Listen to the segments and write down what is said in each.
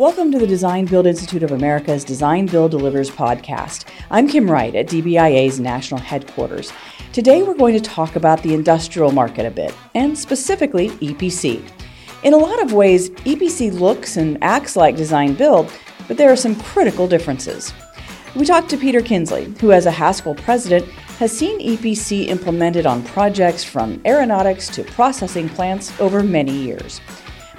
Welcome to the Design Build Institute of America's Design Build Delivers podcast. I'm Kim Wright at DBIA's national headquarters. Today we're going to talk about the industrial market a bit, and specifically EPC. In a lot of ways, EPC looks and acts like design build, but there are some critical differences. We talked to Peter Kinsley, who, as a Haskell president, has seen EPC implemented on projects from aeronautics to processing plants over many years.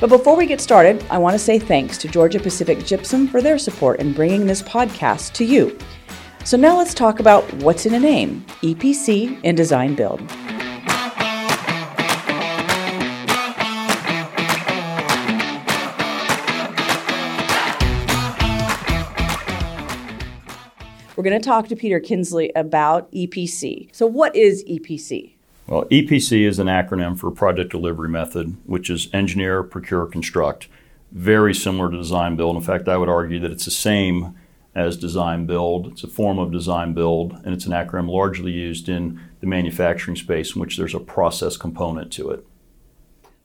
But before we get started, I want to say thanks to Georgia Pacific Gypsum for their support in bringing this podcast to you. So now let's talk about what's in a name EPC and design build. We're going to talk to Peter Kinsley about EPC. So, what is EPC? Well, EPC is an acronym for Project Delivery Method, which is Engineer, Procure, Construct. Very similar to Design Build. In fact, I would argue that it's the same as Design Build. It's a form of Design Build, and it's an acronym largely used in the manufacturing space in which there's a process component to it.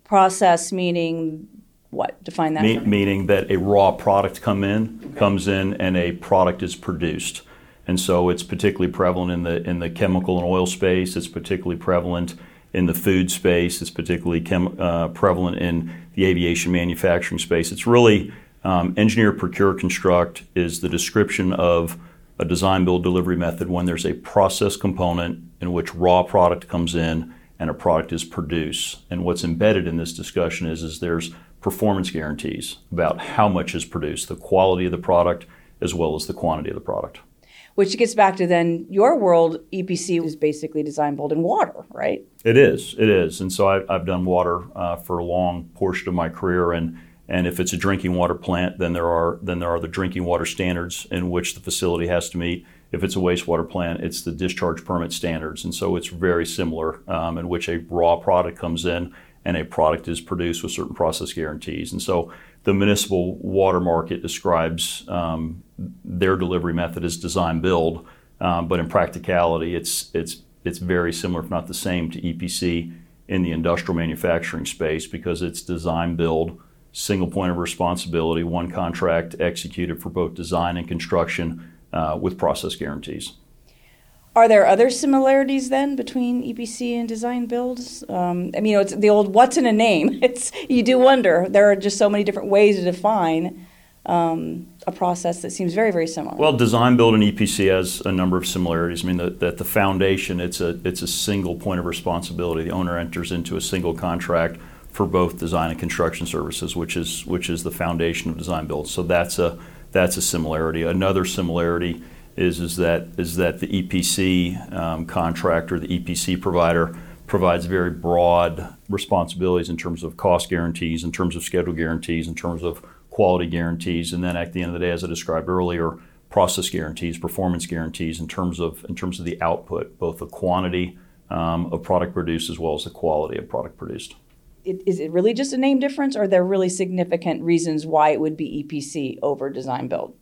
Process meaning what? Define that. Me- meaning that a raw product come in, okay. comes in, and a product is produced and so it's particularly prevalent in the in the chemical and oil space. It's particularly prevalent in the food space. It's particularly chem, uh, prevalent in the aviation manufacturing space. It's really um, engineer, procure, construct is the description of a design, build, delivery method when there's a process component in which raw product comes in and a product is produced. And what's embedded in this discussion is, is there's performance guarantees about how much is produced, the quality of the product, as well as the quantity of the product which gets back to then your world epc is basically design build in water right? It is it is. And so I, have done water uh, for a long portion of my career. And and if it's a drinking water plant then there are then there are the drinking water standards in which the facility has to meet. If it's a wastewater plant it's the discharge permit standards. And so it's very similar um, in which a raw product comes in and a product is produced with certain process guarantees. And so the municipal water market describes um, their delivery method as design build, um, but in practicality, it's it's it's very similar, if not the same, to EPC in the industrial manufacturing space because it's design build, single point of responsibility, one contract executed for both design and construction uh, with process guarantees. Are there other similarities then between EPC and design builds? Um, I mean, you know, it's the old "what's in a name." It's you do wonder. There are just so many different ways to define um, a process that seems very, very similar. Well, design build and EPC has a number of similarities. I mean, that, that the foundation it's a it's a single point of responsibility. The owner enters into a single contract for both design and construction services, which is which is the foundation of design build. So that's a that's a similarity. Another similarity is, is that is that the EPC um, contractor, the EPC provider, provides very broad responsibilities in terms of cost guarantees, in terms of schedule guarantees, in terms of quality guarantees, and then at the end of the day, as I described earlier, process guarantees, performance guarantees in terms of in terms of the output, both the quantity um, of product produced as well as the quality of product produced. Is it really just a name difference, or are there really significant reasons why it would be EPC over design build?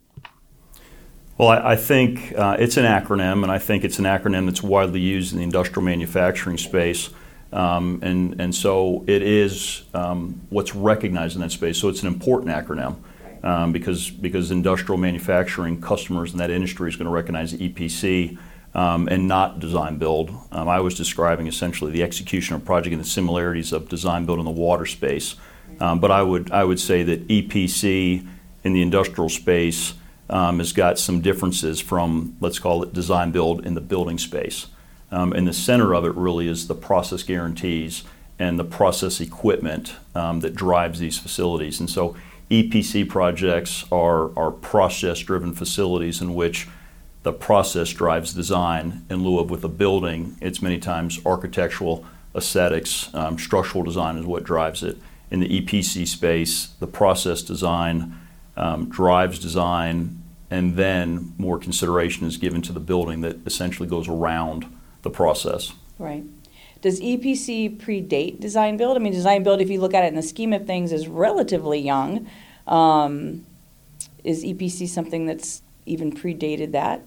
Well, I, I think uh, it's an acronym, and I think it's an acronym that's widely used in the industrial manufacturing space. Um, and, and so it is um, what's recognized in that space. So it's an important acronym um, because, because industrial manufacturing customers in that industry is going to recognize EPC um, and not design build. Um, I was describing essentially the execution of project and the similarities of design build in the water space. Um, but I would, I would say that EPC in the industrial space um, has got some differences from, let's call it design build in the building space. Um, and the center of it really is the process guarantees and the process equipment um, that drives these facilities. And so EPC projects are, are process driven facilities in which the process drives design in lieu of with a building, it's many times architectural aesthetics, um, structural design is what drives it. In the EPC space, the process design um, drives design, and then more consideration is given to the building that essentially goes around the process. Right. Does EPC predate design build? I mean, design build, if you look at it in the scheme of things, is relatively young. Um, is EPC something that's even predated that?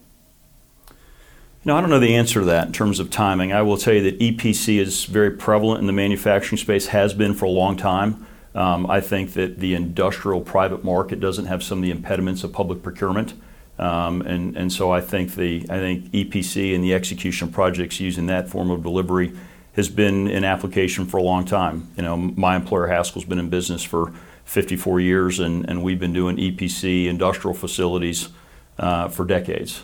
No, I don't know the answer to that in terms of timing. I will tell you that EPC is very prevalent in the manufacturing space, has been for a long time. Um, I think that the industrial private market doesn't have some of the impediments of public procurement. Um, and, and so I think the I think EPC and the execution of projects using that form of delivery has been in application for a long time. You know, my employer Haskell's been in business for 54 years, and, and we've been doing EPC industrial facilities uh, for decades.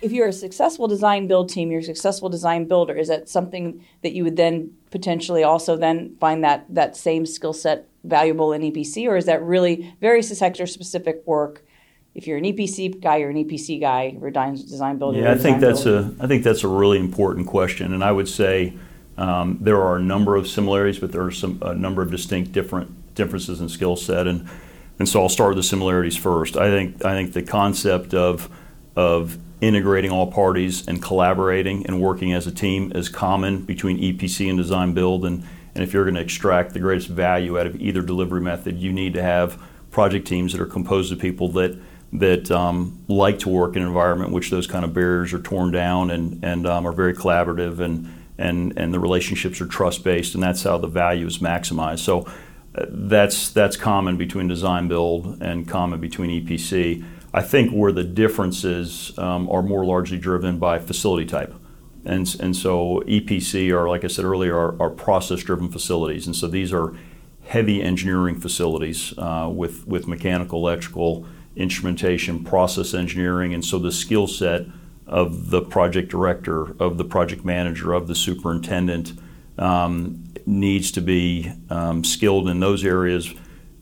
If you're a successful design build team, you're a successful design builder. Is that something that you would then potentially also then find that that same skill set valuable in EPC, or is that really very sector specific work? If you're an EPC guy, you're an EPC guy. If design, design builder, yeah, I think that's builder. a I think that's a really important question, and I would say um, there are a number of similarities, but there are some a number of distinct different differences in skill set, and and so I'll start with the similarities first. I think I think the concept of of integrating all parties and collaborating and working as a team is common between EPC and design build, and and if you're going to extract the greatest value out of either delivery method, you need to have project teams that are composed of people that that um, like to work in an environment in which those kind of barriers are torn down and and um, are very collaborative and and, and the relationships are trust based, and that's how the value is maximized. So uh, that's that's common between design build and common between EPC. I think where the differences um, are more largely driven by facility type. And, and so EPC are, like I said earlier, are, are process driven facilities. And so these are heavy engineering facilities uh, with, with mechanical, electrical, instrumentation, process engineering. And so the skill set of the project director, of the project manager, of the superintendent um, needs to be um, skilled in those areas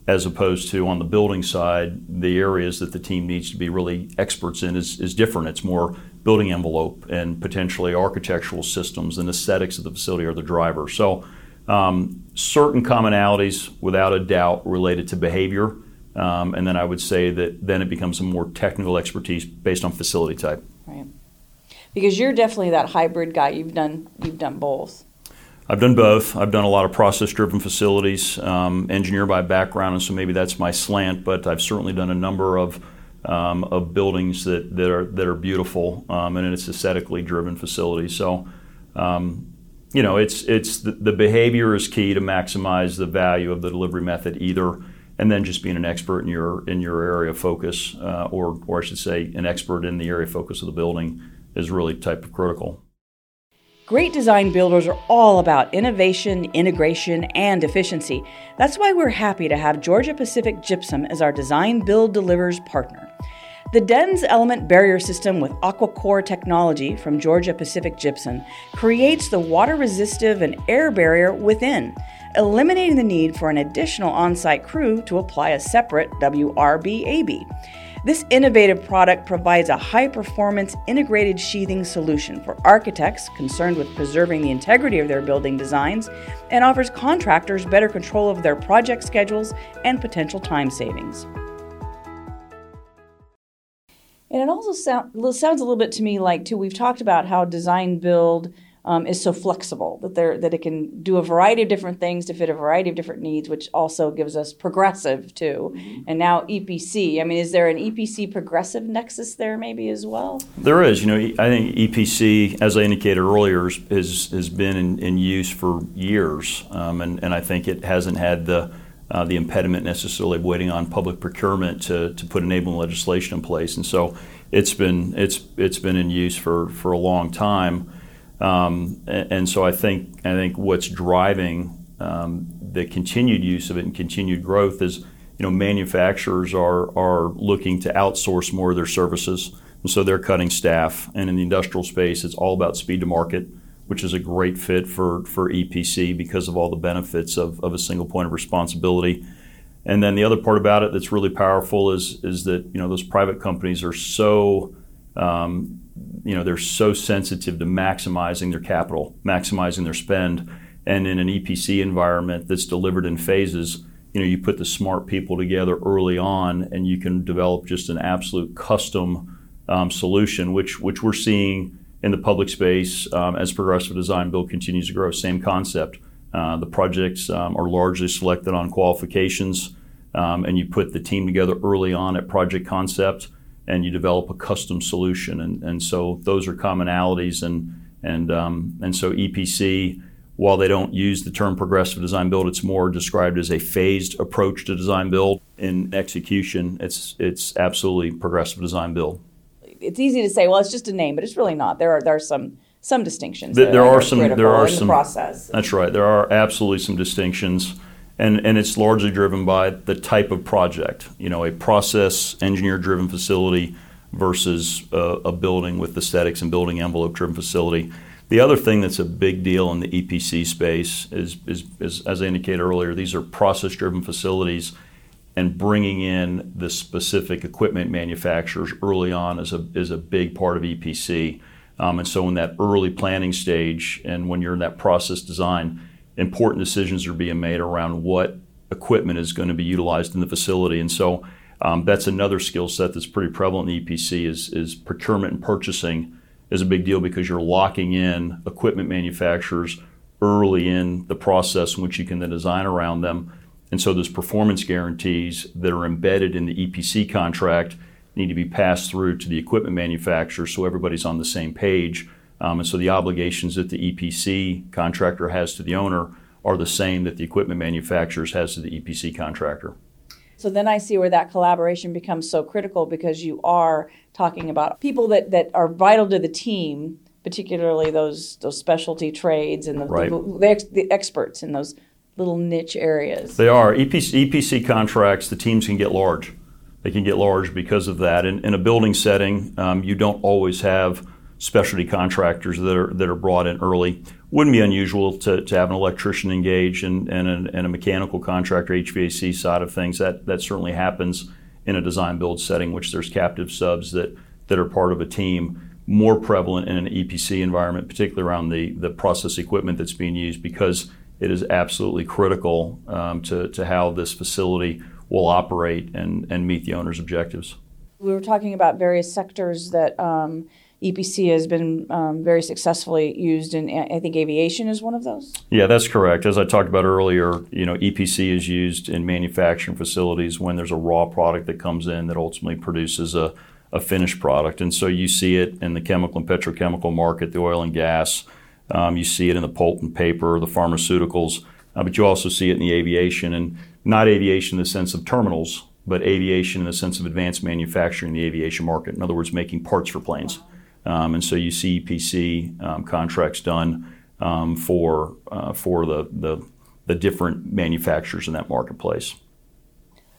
as opposed to on the building side, the areas that the team needs to be really experts in is, is different. It's more building envelope and potentially architectural systems and aesthetics of the facility are the driver. So, um, certain commonalities, without a doubt, related to behavior. Um, and then I would say that then it becomes a more technical expertise based on facility type. Right. Because you're definitely that hybrid guy. You've done you've done both. I've done both. I've done a lot of process-driven facilities, um, engineer by background, and so maybe that's my slant. But I've certainly done a number of um, of buildings that, that are that are beautiful, um, and it's aesthetically driven facilities. So, um, you know, it's it's the, the, behavior is key to maximize the value of the delivery method, either, and then just being an expert in your in your area of focus, uh, or or I should say, an expert in the area of focus of the building is really type of critical. Great design builders are all about innovation, integration, and efficiency. That's why we're happy to have Georgia Pacific Gypsum as our design build delivers partner. The DensElement barrier system with AquaKOR technology from Georgia Pacific Gypsum creates the water resistive and air barrier within, eliminating the need for an additional on site crew to apply a separate WRBAB. This innovative product provides a high performance integrated sheathing solution for architects concerned with preserving the integrity of their building designs and offers contractors better control of their project schedules and potential time savings. And it also sound, sounds a little bit to me like, too, we've talked about how design build um, is so flexible that they that it can do a variety of different things to fit a variety of different needs, which also gives us progressive too. Mm-hmm. And now EPC. I mean, is there an EPC progressive nexus there maybe as well? There is. You know, I think EPC, as I indicated earlier, has has been in, in use for years, um, and and I think it hasn't had the uh, the impediment necessarily of waiting on public procurement to, to put enabling legislation in place. And so it's been it's it's been in use for, for a long time. Um, and, so I think I think what's driving um, the continued use of it and continued growth is you know manufacturers are are looking to outsource more of their services, and so they're cutting staff. And in the industrial space, it's all about speed to market, which is a great fit for for EPC because of all the benefits of, of a single point of responsibility. And then the other part about it that's really powerful is is that you know those private companies are so um, you know they're so sensitive to maximizing their capital, maximizing their spend, and in an EPC environment that's delivered in phases, you know you put the smart people together early on, and you can develop just an absolute custom um, solution, which which we're seeing in the public space um, as progressive design build continues to grow. Same concept. Uh, the projects um, are largely selected on qualifications, um, and you put the team together early on at project concept and you develop a custom solution. And, and so those are commonalities. And, and, um, and so EPC, while they don't use the term progressive design build, it's more described as a phased approach to design build. In execution, it's it's absolutely progressive design build. It's easy to say, well, it's just a name, but it's really not. There are there are some some distinctions. There, there are some. There are some. The process. That's right. There are absolutely some distinctions, and and it's largely driven by the type of project. You know, a process engineer driven facility versus a, a building with aesthetics and building envelope driven facility. The other thing that's a big deal in the EPC space is, is, is as I indicated earlier, these are process driven facilities and bringing in the specific equipment manufacturers early on is a, is a big part of EPC. Um, and so, in that early planning stage, and when you're in that process design, important decisions are being made around what equipment is going to be utilized in the facility. And so, um, that's another skill set that's pretty prevalent in EPC is, is procurement and purchasing is a big deal because you're locking in equipment manufacturers early in the process in which you can then design around them. And so those performance guarantees that are embedded in the EPC contract need to be passed through to the equipment manufacturer so everybody's on the same page. Um, and so the obligations that the EPC contractor has to the owner are the same that the equipment manufacturers has to the EPC contractor. So then I see where that collaboration becomes so critical because you are talking about people that, that are vital to the team, particularly those those specialty trades and the, right. the, the, ex, the, experts in those little niche areas. They are. EPC, EPC contracts, the teams can get large. They can get large because of that. In, in a building setting, um, you don't always have specialty contractors that are, that are brought in early wouldn't be unusual to, to have an electrician engage and, and, a, and a mechanical contractor HVAC side of things. That that certainly happens in a design build setting, which there's captive subs that that are part of a team. More prevalent in an EPC environment, particularly around the the process equipment that's being used, because it is absolutely critical um, to to how this facility will operate and and meet the owner's objectives. We were talking about various sectors that. Um, EPC has been um, very successfully used in, I think aviation is one of those. Yeah, that's correct. As I talked about earlier, you know, EPC is used in manufacturing facilities when there's a raw product that comes in that ultimately produces a, a finished product. And so you see it in the chemical and petrochemical market, the oil and gas. Um, you see it in the pulp and paper, the pharmaceuticals, uh, but you also see it in the aviation, and not aviation in the sense of terminals, but aviation in the sense of advanced manufacturing in the aviation market. In other words, making parts for planes. Um, and so you see EPC um, contracts done um, for uh, for the, the, the different manufacturers in that marketplace.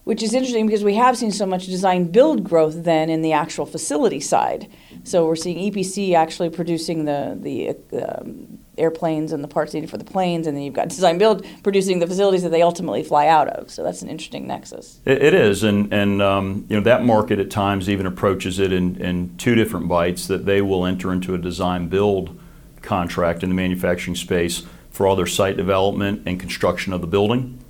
Which is interesting because we have seen so much design build growth then in the actual facility side. So we're seeing EPC actually producing the the um, airplanes and the parts needed for the planes, and then you've got design build producing the facilities that they ultimately fly out of. So that's an interesting nexus. it, it is, and and um, you know that market at times even approaches it in, in two different bites that they will enter into a design build contract in the manufacturing space for all their site development and construction of the building.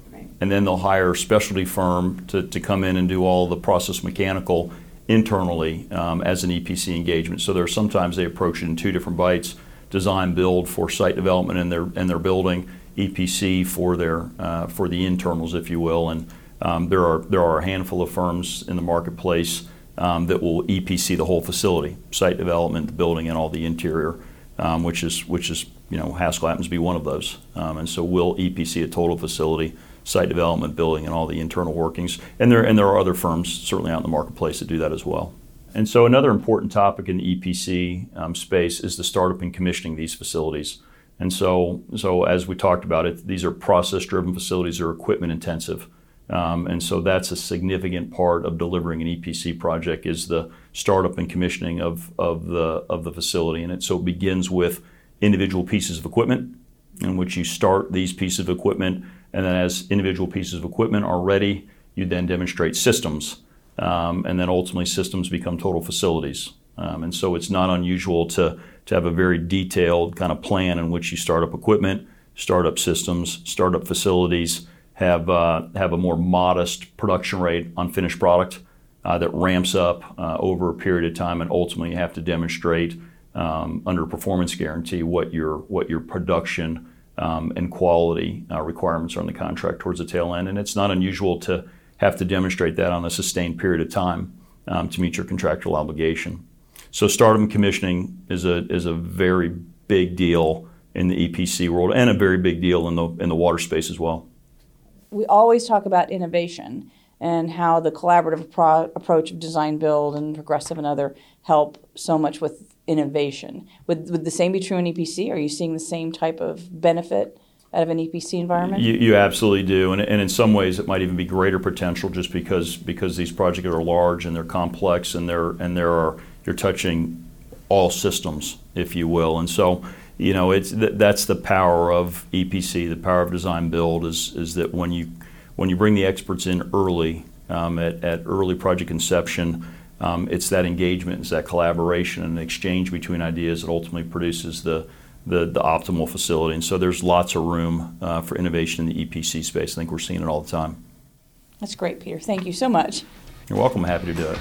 And then they'll hire a specialty firm to, to come in and do all the process mechanical internally um, as an EPC engagement. So there are sometimes they approach it in two different bites design build for site development in their in their building, EPC for their uh, for the internals, if you will. And um, there are there are a handful of firms in the marketplace um, that will EPC the whole facility, site development, the building, and all the interior, um, which is which is you know Haskell happens to be one of those. Um, and so we'll EPC a total facility, site development, building, and all the internal workings. And there and there are other firms certainly out in the marketplace that do that as well. And so, another important topic in the EPC um, space is the startup and commissioning these facilities. And so, so as we talked about it, these are process-driven facilities; they're equipment intensive. Um, and so, that's a significant part of delivering an EPC project is the startup and commissioning of, of the of the facility. And it so it begins with individual pieces of equipment, in which you start these pieces of equipment, and then as individual pieces of equipment are ready, you then demonstrate systems um, and then ultimately systems become total facilities. Um, and so it's not unusual to, to have a very detailed kind of plan in which you start up equipment, start up systems, start up facilities, have, uh, have a more modest production rate on finished product uh, that ramps up uh, over a period of time, and ultimately you have to demonstrate um, under performance guarantee what your, what your production um, and quality uh, requirements are in the contract towards the tail end. And it's not unusual to have to demonstrate that on a sustained period of time um, to meet your contractual obligation. So and commissioning is a is a very big deal in the EPC world and a very big deal in the in the water space as well. We always talk about innovation and how the collaborative pro- approach of design build and progressive and other help so much with innovation. Would, would the same be true in EPC? Are you seeing the same type of benefit out of an EPC environment? You, you absolutely do, and, and in some ways it might even be greater potential just because because these projects are large and they're complex and they're and there are you're touching all systems, if you will, and so you know it's that's the power of EPC, the power of design build is is that when you when you bring the experts in early um, at, at early project conception. Um, it's that engagement, it's that collaboration and exchange between ideas that ultimately produces the, the, the optimal facility. And so there's lots of room uh, for innovation in the EPC space. I think we're seeing it all the time. That's great, Peter. Thank you so much. You're welcome. Happy to do it.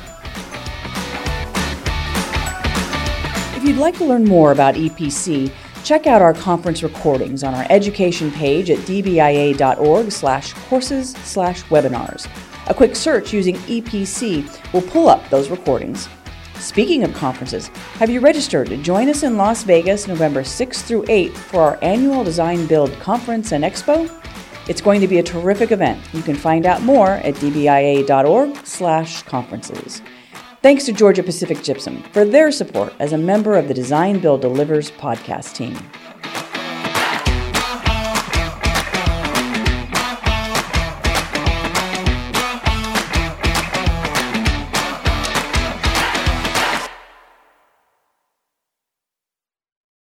If you'd like to learn more about EPC, check out our conference recordings on our education page at dbia.org slash courses slash webinars. A quick search using EPC will pull up those recordings. Speaking of conferences, have you registered to join us in Las Vegas November 6th through 8th for our annual Design Build Conference and Expo? It's going to be a terrific event. You can find out more at dbia.org/conferences. Thanks to Georgia Pacific Gypsum for their support as a member of the Design Build Delivers podcast team.